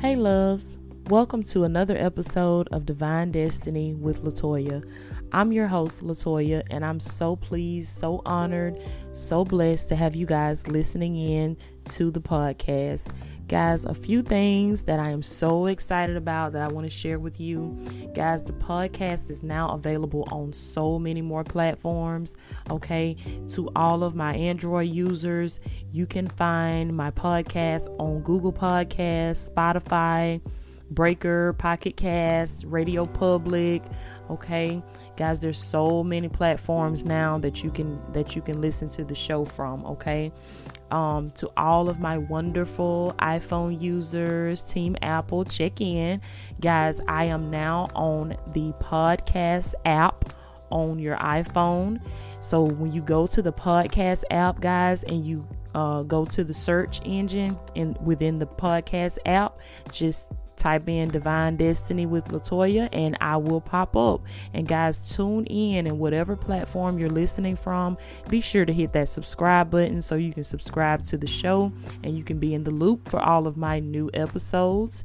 Hey, loves. Welcome to another episode of Divine Destiny with Latoya. I'm your host, Latoya, and I'm so pleased, so honored, so blessed to have you guys listening in to the podcast. Guys, a few things that I am so excited about that I want to share with you. Guys, the podcast is now available on so many more platforms. Okay, to all of my Android users, you can find my podcast on Google Podcasts, Spotify, Breaker, Pocket Cast, Radio Public. Okay, guys, there's so many platforms now that you can that you can listen to the show from. Okay, um, to all of my wonderful iPhone users, Team Apple, check in, guys. I am now on the podcast app on your iPhone. So when you go to the podcast app, guys, and you uh, go to the search engine and within the podcast app, just type in Divine Destiny with Latoya and I will pop up. And guys, tune in and whatever platform you're listening from, be sure to hit that subscribe button so you can subscribe to the show and you can be in the loop for all of my new episodes.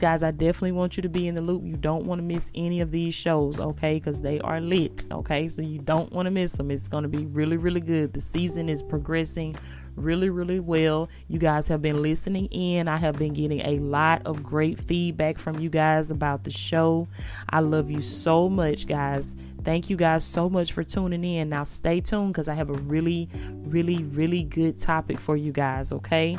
Guys, I definitely want you to be in the loop. You don't want to miss any of these shows, okay? Because they are lit, okay? So you don't want to miss them. It's going to be really, really good. The season is progressing really, really well. You guys have been listening in. I have been getting a lot of great feedback from you guys about the show. I love you so much, guys. Thank you guys so much for tuning in. Now, stay tuned because I have a really, really, really good topic for you guys, okay?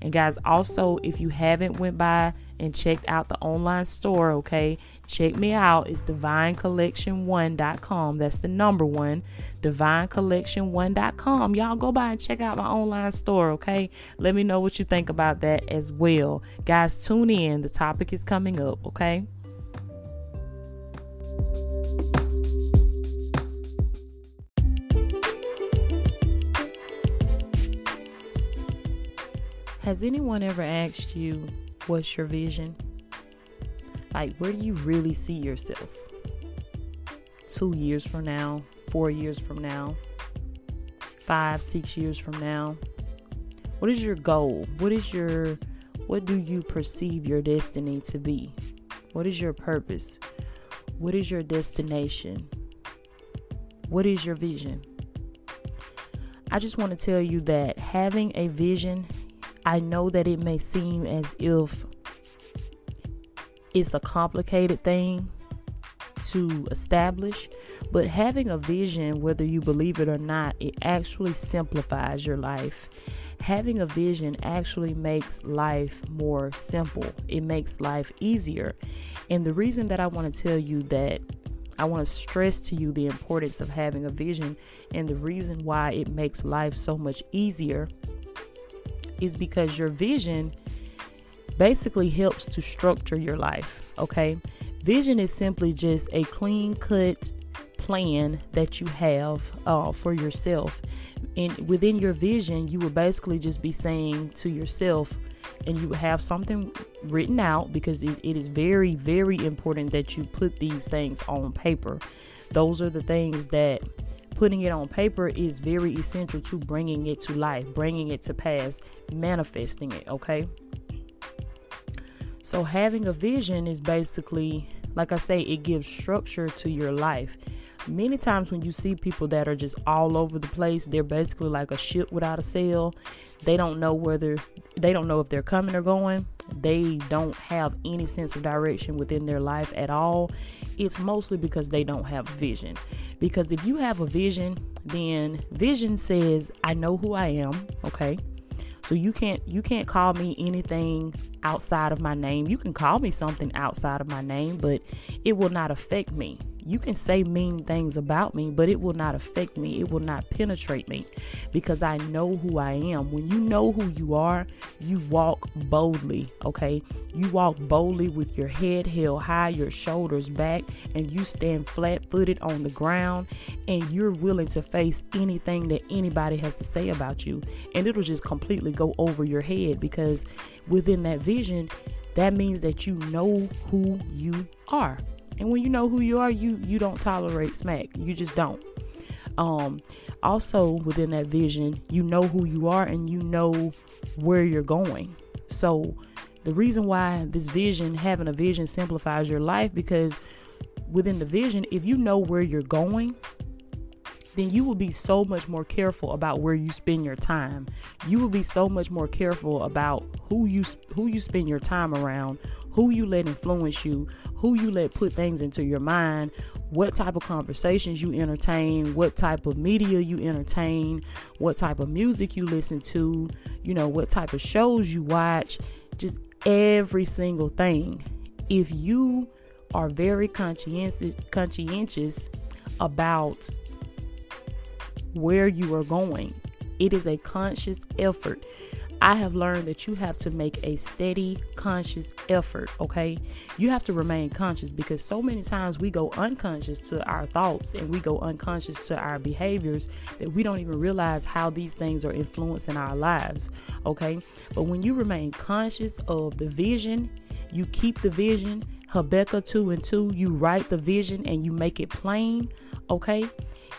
And guys, also if you haven't went by and checked out the online store, okay, check me out. It's divinecollection1.com. That's the number one, divinecollection1.com. Y'all go by and check out my online store, okay? Let me know what you think about that as well. Guys, tune in. The topic is coming up, okay? Has anyone ever asked you, what's your vision? Like, where do you really see yourself? Two years from now, four years from now, five, six years from now? What is your goal? What is your, what do you perceive your destiny to be? What is your purpose? What is your destination? What is your vision? I just want to tell you that having a vision I know that it may seem as if it's a complicated thing to establish, but having a vision, whether you believe it or not, it actually simplifies your life. Having a vision actually makes life more simple, it makes life easier. And the reason that I want to tell you that I want to stress to you the importance of having a vision and the reason why it makes life so much easier is because your vision basically helps to structure your life. Okay. Vision is simply just a clean cut plan that you have uh, for yourself. And within your vision, you will basically just be saying to yourself, and you have something written out because it, it is very, very important that you put these things on paper. Those are the things that putting it on paper is very essential to bringing it to life, bringing it to pass, manifesting it, okay? So, having a vision is basically, like I say, it gives structure to your life. Many times when you see people that are just all over the place, they're basically like a ship without a sail. They don't know whether they don't know if they're coming or going. They don't have any sense of direction within their life at all. It's mostly because they don't have vision. Because if you have a vision, then vision says, I know who I am, okay? So you can't you can't call me anything outside of my name. You can call me something outside of my name, but it will not affect me. You can say mean things about me, but it will not affect me. It will not penetrate me because I know who I am. When you know who you are, you walk boldly, okay? You walk boldly with your head held high, your shoulders back, and you stand flat footed on the ground, and you're willing to face anything that anybody has to say about you. And it'll just completely go over your head because within that vision, that means that you know who you are. And when you know who you are, you you don't tolerate smack. You just don't. Um, also within that vision, you know who you are and you know where you're going. So The reason why this vision, having a vision, simplifies your life because within the vision, if you know where you're going, then you will be so much more careful about where you spend your time. You will be so much more careful about who you who you spend your time around, who you let influence you, who you let put things into your mind, what type of conversations you entertain, what type of media you entertain, what type of music you listen to, you know, what type of shows you watch, just every single thing. If you are very conscientious conscientious about where you are going. It is a conscious effort. I have learned that you have to make a steady, conscious effort, okay? You have to remain conscious because so many times we go unconscious to our thoughts and we go unconscious to our behaviors that we don't even realize how these things are influencing our lives, okay? But when you remain conscious of the vision, you keep the vision, Habakkuk 2 and 2, you write the vision and you make it plain, okay?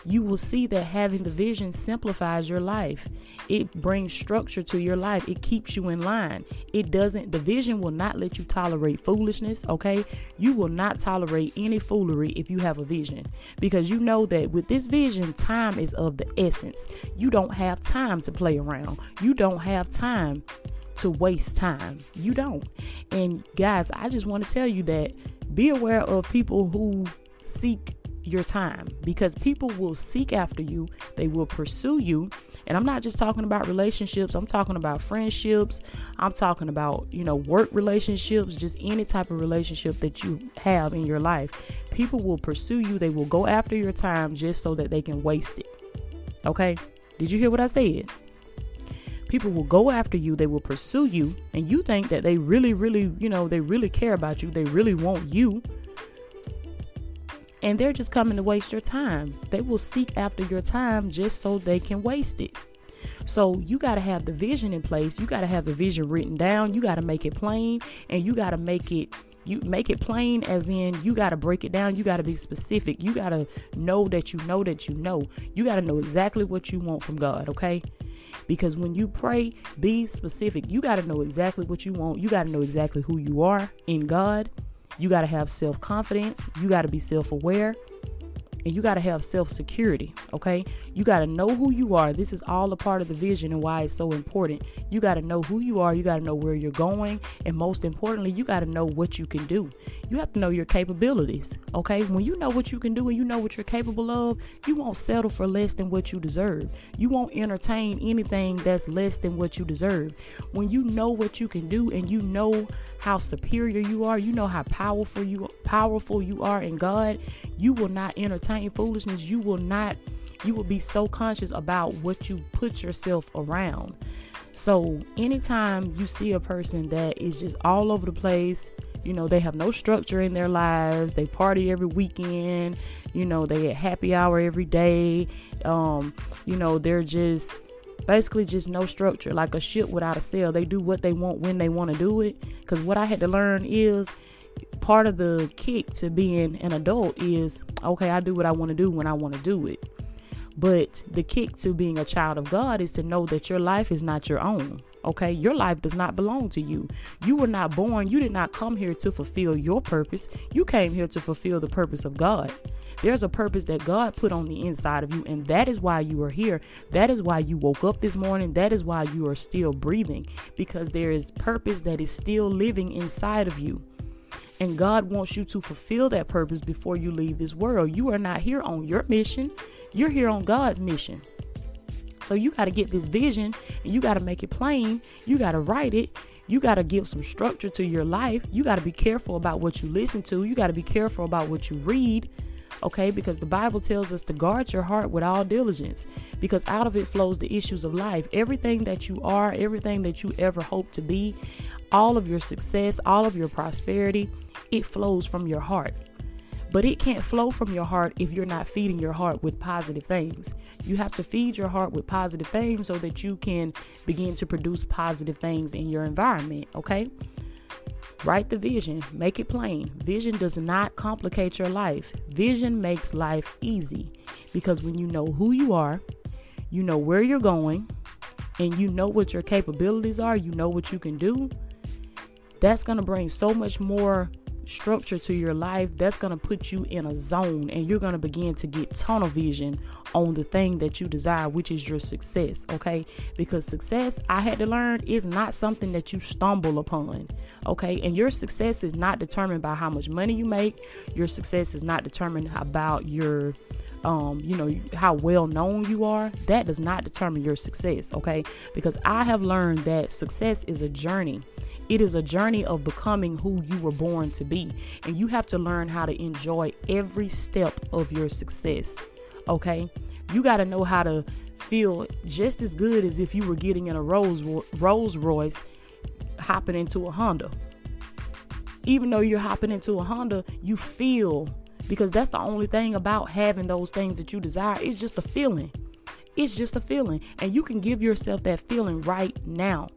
You will see that having the vision simplifies your life. It brings structure to your life. It keeps you in line. It doesn't, the vision will not let you tolerate foolishness, okay? You will not tolerate any foolery if you have a vision because you know that with this vision, time is of the essence. You don't have time to play around, you don't have time to waste time. You don't. And guys, I just want to tell you that be aware of people who seek your time because people will seek after you, they will pursue you. And I'm not just talking about relationships, I'm talking about friendships, I'm talking about, you know, work relationships, just any type of relationship that you have in your life. People will pursue you, they will go after your time just so that they can waste it. Okay? Did you hear what I said? People will go after you, they will pursue you, and you think that they really, really, you know, they really care about you, they really want you and they're just coming to waste your time. They will seek after your time just so they can waste it. So you got to have the vision in place. You got to have the vision written down. You got to make it plain and you got to make it you make it plain as in you got to break it down. You got to be specific. You got to know that you know that you know. You got to know exactly what you want from God, okay? Because when you pray, be specific. You got to know exactly what you want. You got to know exactly who you are in God you got to have self confidence. You got to be self aware and you got to have self security. Okay, you got to know who you are. This is all a part of the vision and why it's so important. You got to know who you are, you got to know where you're going, and most importantly, you got to know what you can do. You have to know your capabilities. Okay, when you know what you can do and you know what you're capable of, you won't settle for less than what you deserve. You won't entertain anything that's less than what you deserve. When you know what you can do and you know how superior you are, you know how powerful you powerful you are in God, you will not entertain foolishness. You will not you will be so conscious about what you put yourself around. So, anytime you see a person that is just all over the place, you know, they have no structure in their lives, they party every weekend, you know, they at happy hour every day, um, you know, they're just basically just no structure, like a ship without a sail. They do what they want when they want to do it. Because what I had to learn is part of the kick to being an adult is okay, I do what I want to do when I want to do it. But the kick to being a child of God is to know that your life is not your own. Okay, your life does not belong to you. You were not born, you did not come here to fulfill your purpose. You came here to fulfill the purpose of God. There's a purpose that God put on the inside of you, and that is why you are here. That is why you woke up this morning. That is why you are still breathing, because there is purpose that is still living inside of you. And God wants you to fulfill that purpose before you leave this world. You are not here on your mission, you're here on God's mission. So you got to get this vision and you got to make it plain. You got to write it. You got to give some structure to your life. You got to be careful about what you listen to. You got to be careful about what you read. Okay, because the Bible tells us to guard your heart with all diligence, because out of it flows the issues of life. Everything that you are, everything that you ever hope to be, all of your success, all of your prosperity, it flows from your heart. But it can't flow from your heart if you're not feeding your heart with positive things. You have to feed your heart with positive things so that you can begin to produce positive things in your environment, okay? Write the vision, make it plain. Vision does not complicate your life. Vision makes life easy because when you know who you are, you know where you're going, and you know what your capabilities are, you know what you can do, That's going to bring so much more structure to your life that's going to put you in a zone and you're going to begin to get tunnel vision on the thing that you desire which is your success okay because success i had to learn is not something that you stumble upon okay and your success is not determined by how much money you make your success is not determined about your um, you know, how well known you are, that does not determine your success, okay? Because I have learned that success is a journey. It is a journey of becoming who you were born to be. And you have to learn how to enjoy every step of your success. Okay? You got to know how to feel just as good as if you were getting in a Rolls, Rolls Royce hopping into a Honda. Even though you're hopping into a Honda, you feel because that's the only thing about having those things that you desire. It's just a feeling. It's just a feeling. And you can give yourself that feeling right now.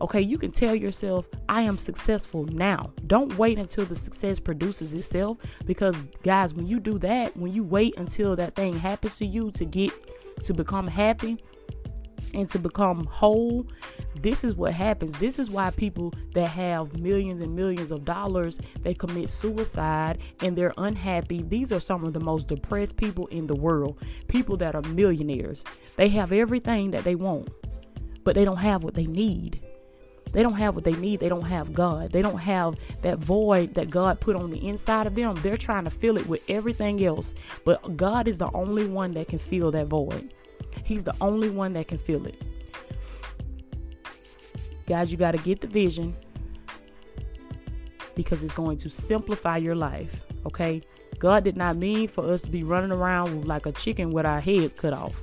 Okay, you can tell yourself, I am successful now. Don't wait until the success produces itself because, guys, when you do that, when you wait until that thing happens to you to get to become happy and to become whole, this is what happens. This is why people that have millions and millions of dollars, they commit suicide and they're unhappy. These are some of the most depressed people in the world. People that are millionaires. They have everything that they want, but they don't have what they need. They don't have what they need. They don't have God. They don't have that void that God put on the inside of them. They're trying to fill it with everything else. But God is the only one that can fill that void. He's the only one that can fill it. Guys, you got to get the vision because it's going to simplify your life. Okay? God did not mean for us to be running around like a chicken with our heads cut off.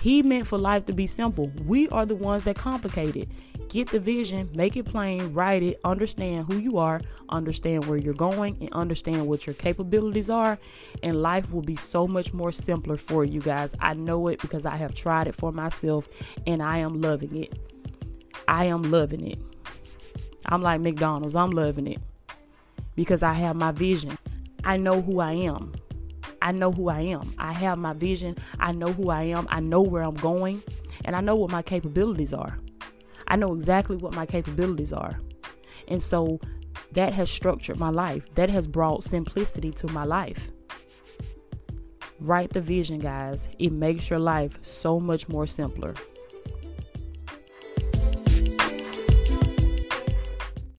He meant for life to be simple. We are the ones that complicate it. Get the vision, make it plain, write it, understand who you are, understand where you're going, and understand what your capabilities are. And life will be so much more simpler for you guys. I know it because I have tried it for myself and I am loving it. I am loving it. I'm like McDonald's, I'm loving it because I have my vision. I know who I am. I know who I am. I have my vision. I know who I am. I know where I'm going. And I know what my capabilities are. I know exactly what my capabilities are. And so that has structured my life. That has brought simplicity to my life. Write the vision, guys. It makes your life so much more simpler.